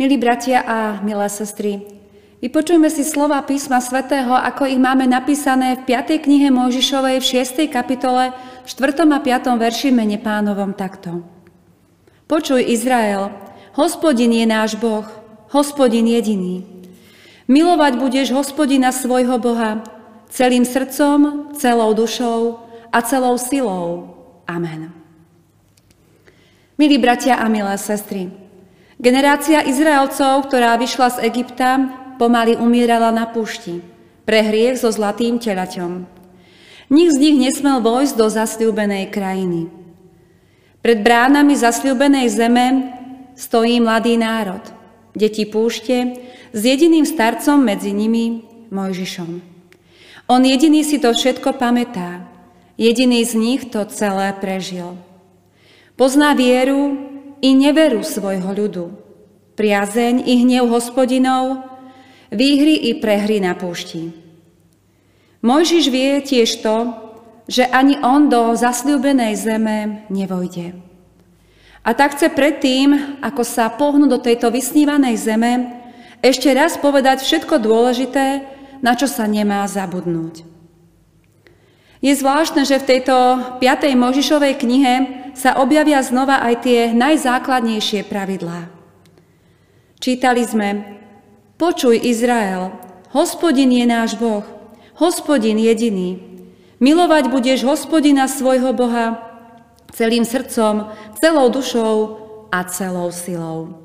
Milí bratia a milé sestry, vypočujme si slova písma svätého, ako ich máme napísané v 5. knihe Mojžišovej v 6. kapitole 4. a 5. verši mene pánovom takto. Počuj Izrael, hospodin je náš Boh, hospodin jediný. Milovať budeš hospodina svojho Boha celým srdcom, celou dušou a celou silou. Amen. Milí bratia a milé sestry, Generácia Izraelcov, ktorá vyšla z Egypta, pomaly umierala na púšti pre hriech so zlatým telaťom. Nik z nich nesmel vojsť do zasľúbenej krajiny. Pred bránami zasľúbenej zeme stojí mladý národ, deti púšte, s jediným starcom medzi nimi, Mojžišom. On jediný si to všetko pamätá, jediný z nich to celé prežil. Pozná vieru, i neveru svojho ľudu, priazeň i hnev hospodinov, výhry i prehry na púšti. Mojžiš vie tiež to, že ani on do zasľúbenej zeme nevojde. A tak chce predtým, ako sa pohnú do tejto vysnívanej zeme, ešte raz povedať všetko dôležité, na čo sa nemá zabudnúť. Je zvláštne, že v tejto 5. Možišovej knihe sa objavia znova aj tie najzákladnejšie pravidlá. Čítali sme, počuj Izrael, hospodin je náš Boh, hospodin jediný. Milovať budeš hospodina svojho Boha celým srdcom, celou dušou a celou silou.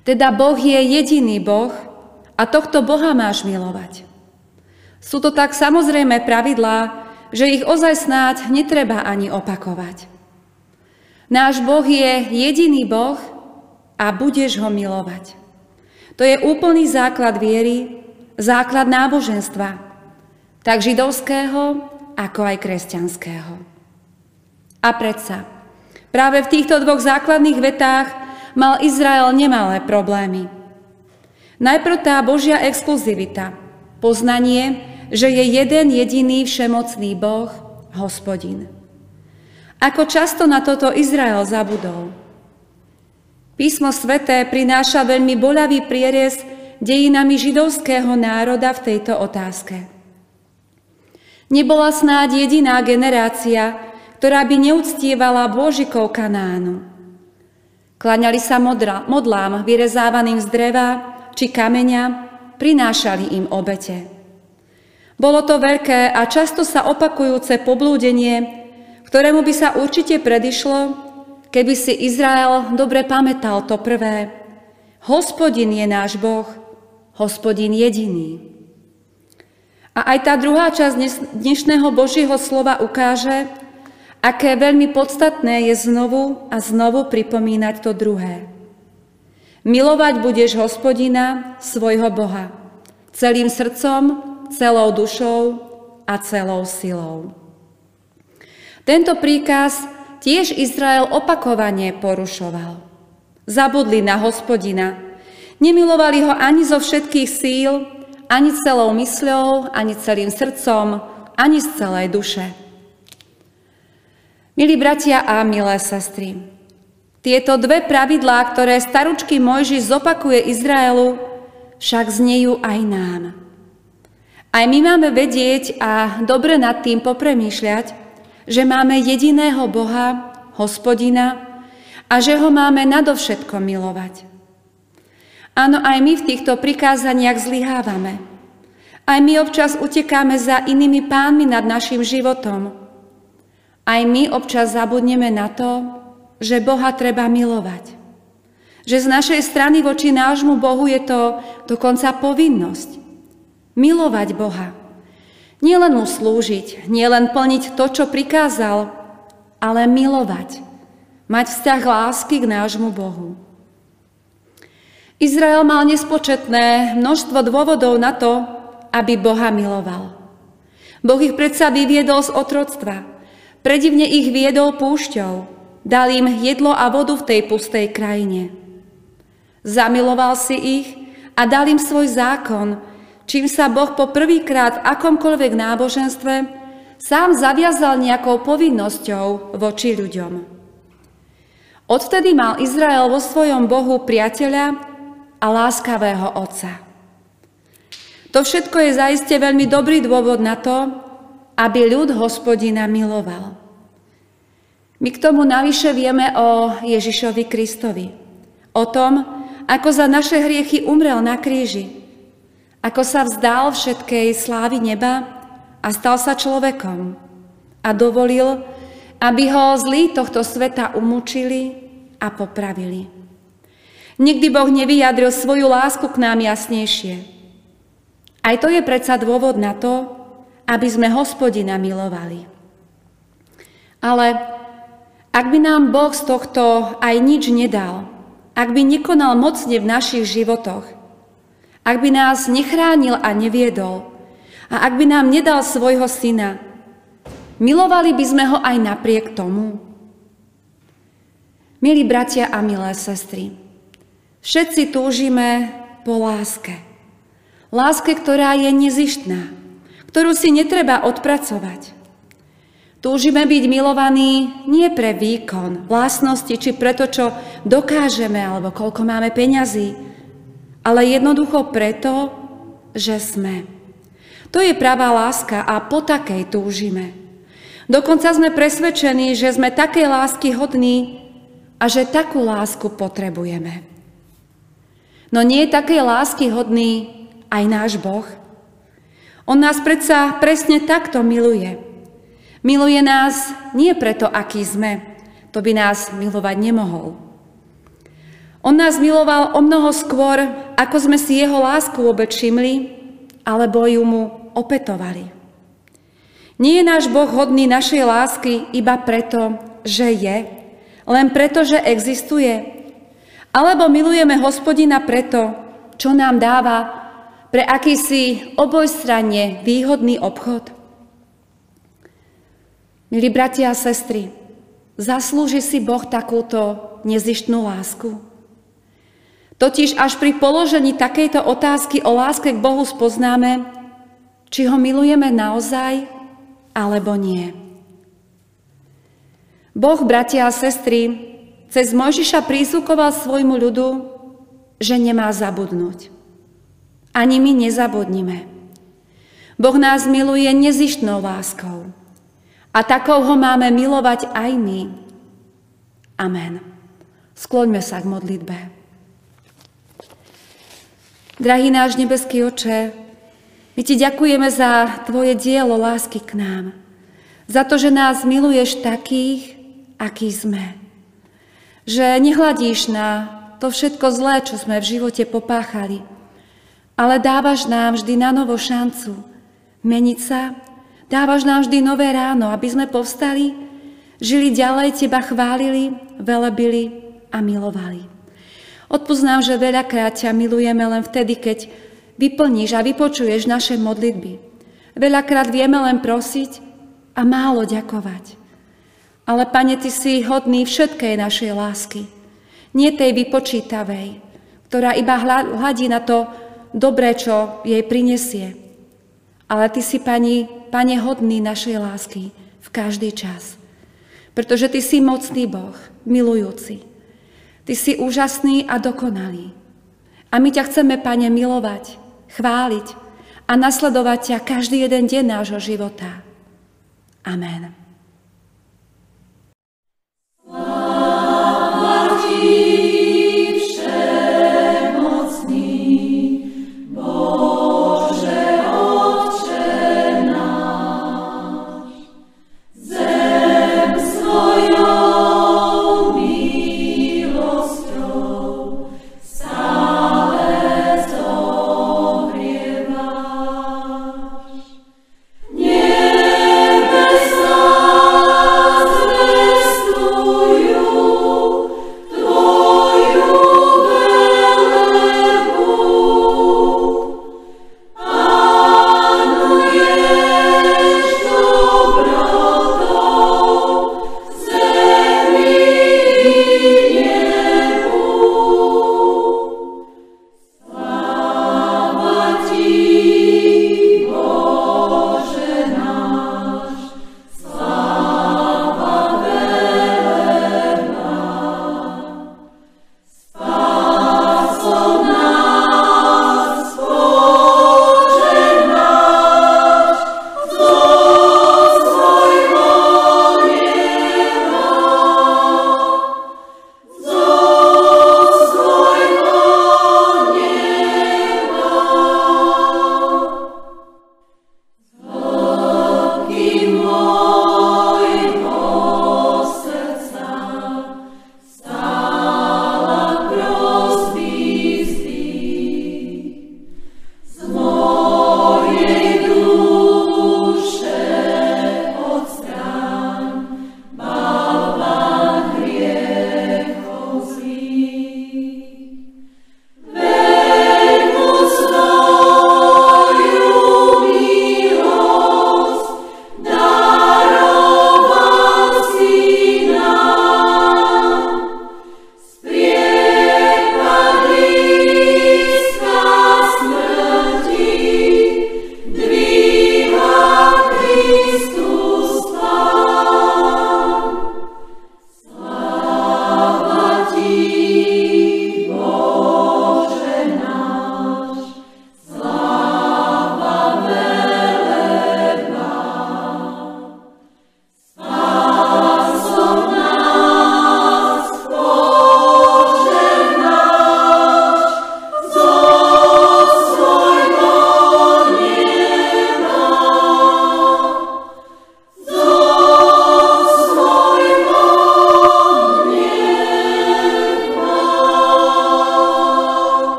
Teda Boh je jediný Boh a tohto Boha máš milovať. Sú to tak samozrejme pravidlá, že ich ozaj snáď netreba ani opakovať. Náš Boh je jediný Boh a budeš ho milovať. To je úplný základ viery, základ náboženstva, tak židovského, ako aj kresťanského. A predsa, práve v týchto dvoch základných vetách mal Izrael nemalé problémy. Najprv tá Božia exkluzivita, poznanie, že je jeden jediný všemocný Boh, hospodin. Ako často na toto Izrael zabudol. Písmo sveté prináša veľmi bolavý prierez dejinami židovského národa v tejto otázke. Nebola snáď jediná generácia, ktorá by neúctievala Božikov Kanánu. Klaňali sa modlám vyrezávaným z dreva či kameňa, prinášali im obete. Bolo to veľké a často sa opakujúce poblúdenie, ktorému by sa určite predišlo, keby si Izrael dobre pamätal to prvé. Hospodin je náš Boh, hospodin jediný. A aj tá druhá časť dnešného Božieho slova ukáže, aké veľmi podstatné je znovu a znovu pripomínať to druhé. Milovať budeš hospodina, svojho Boha, celým srdcom, celou dušou a celou silou. Tento príkaz tiež Izrael opakovane porušoval. Zabudli na hospodina. Nemilovali ho ani zo všetkých síl, ani celou mysľou, ani celým srdcom, ani z celej duše. Milí bratia a milé sestry, tieto dve pravidlá, ktoré staručky Mojži zopakuje Izraelu, však znejú aj nám. Aj my máme vedieť a dobre nad tým popremýšľať, že máme jediného Boha, hospodina, a že ho máme nadovšetko milovať. Áno, aj my v týchto prikázaniach zlyhávame. Aj my občas utekáme za inými pánmi nad našim životom. Aj my občas zabudneme na to, že Boha treba milovať. Že z našej strany voči nášmu Bohu je to dokonca povinnosť. Milovať Boha. Nielen mu slúžiť, nielen plniť to, čo prikázal, ale milovať. Mať vzťah lásky k nášmu Bohu. Izrael mal nespočetné množstvo dôvodov na to, aby Boha miloval. Boh ich predsa vyviedol z otroctva. Predivne ich viedol púšťou. Dal im jedlo a vodu v tej pustej krajine. Zamiloval si ich a dal im svoj zákon, čím sa Boh po prvýkrát v akomkoľvek náboženstve sám zaviazal nejakou povinnosťou voči ľuďom. Odvtedy mal Izrael vo svojom Bohu priateľa a láskavého otca. To všetko je zaiste veľmi dobrý dôvod na to, aby ľud hospodina miloval. My k tomu navyše vieme o Ježišovi Kristovi. O tom, ako za naše hriechy umrel na kríži. Ako sa vzdal všetkej slávy neba a stal sa človekom. A dovolil, aby ho zlí tohto sveta umúčili a popravili. Nikdy Boh nevyjadril svoju lásku k nám jasnejšie. Aj to je predsa dôvod na to, aby sme hospodina milovali. Ale ak by nám Boh z tohto aj nič nedal, ak by nekonal mocne v našich životoch, ak by nás nechránil a neviedol, a ak by nám nedal svojho syna, Milovali by sme ho aj napriek tomu? Milí bratia a milé sestry, všetci túžime po láske. Láske, ktorá je nezištná, ktorú si netreba odpracovať. Túžime byť milovaní nie pre výkon, vlastnosti, či preto, čo dokážeme, alebo koľko máme peňazí, ale jednoducho preto, že sme. To je pravá láska a po takej túžime. Dokonca sme presvedčení, že sme také lásky hodní a že takú lásku potrebujeme. No nie je také lásky hodný aj náš Boh. On nás predsa presne takto miluje. Miluje nás nie preto, aký sme, to by nás milovať nemohol. On nás miloval o mnoho skôr, ako sme si jeho lásku vôbec všimli, alebo ju mu opetovali. Nie je náš Boh hodný našej lásky iba preto, že je, len preto, že existuje? Alebo milujeme hospodina preto, čo nám dáva pre akýsi obojstranne výhodný obchod? Milí bratia a sestry, zaslúži si Boh takúto nezištnú lásku? Totiž až pri položení takejto otázky o láske k Bohu spoznáme, či ho milujeme naozaj alebo nie. Boh, bratia a sestry, cez Mojžiša prísukoval svojmu ľudu, že nemá zabudnúť. Ani my nezabudnime. Boh nás miluje nezištnou láskou. A takou ho máme milovať aj my. Amen. Skloňme sa k modlitbe. Drahý náš nebeský oče, my ti ďakujeme za tvoje dielo lásky k nám. Za to, že nás miluješ takých, akí sme. Že nehladíš na to všetko zlé, čo sme v živote popáchali, ale dávaš nám vždy na novo šancu meniť sa, dávaš nám vždy nové ráno, aby sme povstali, žili ďalej, teba chválili, velebili a milovali. Odpúsť nám, že veľakrát ťa milujeme len vtedy, keď vyplníš a vypočuješ naše modlitby. Veľakrát vieme len prosiť a málo ďakovať. Ale, Pane, Ty si hodný všetkej našej lásky. Nie tej vypočítavej, ktorá iba hladí na to dobré, čo jej prinesie. Ale Ty si, Pani, Pane, hodný našej lásky v každý čas. Pretože Ty si mocný Boh, milujúci. Ty si úžasný a dokonalý. A my ťa chceme, Pane, milovať, chváliť a nasledovať ťa každý jeden deň nášho života. Amen. Slava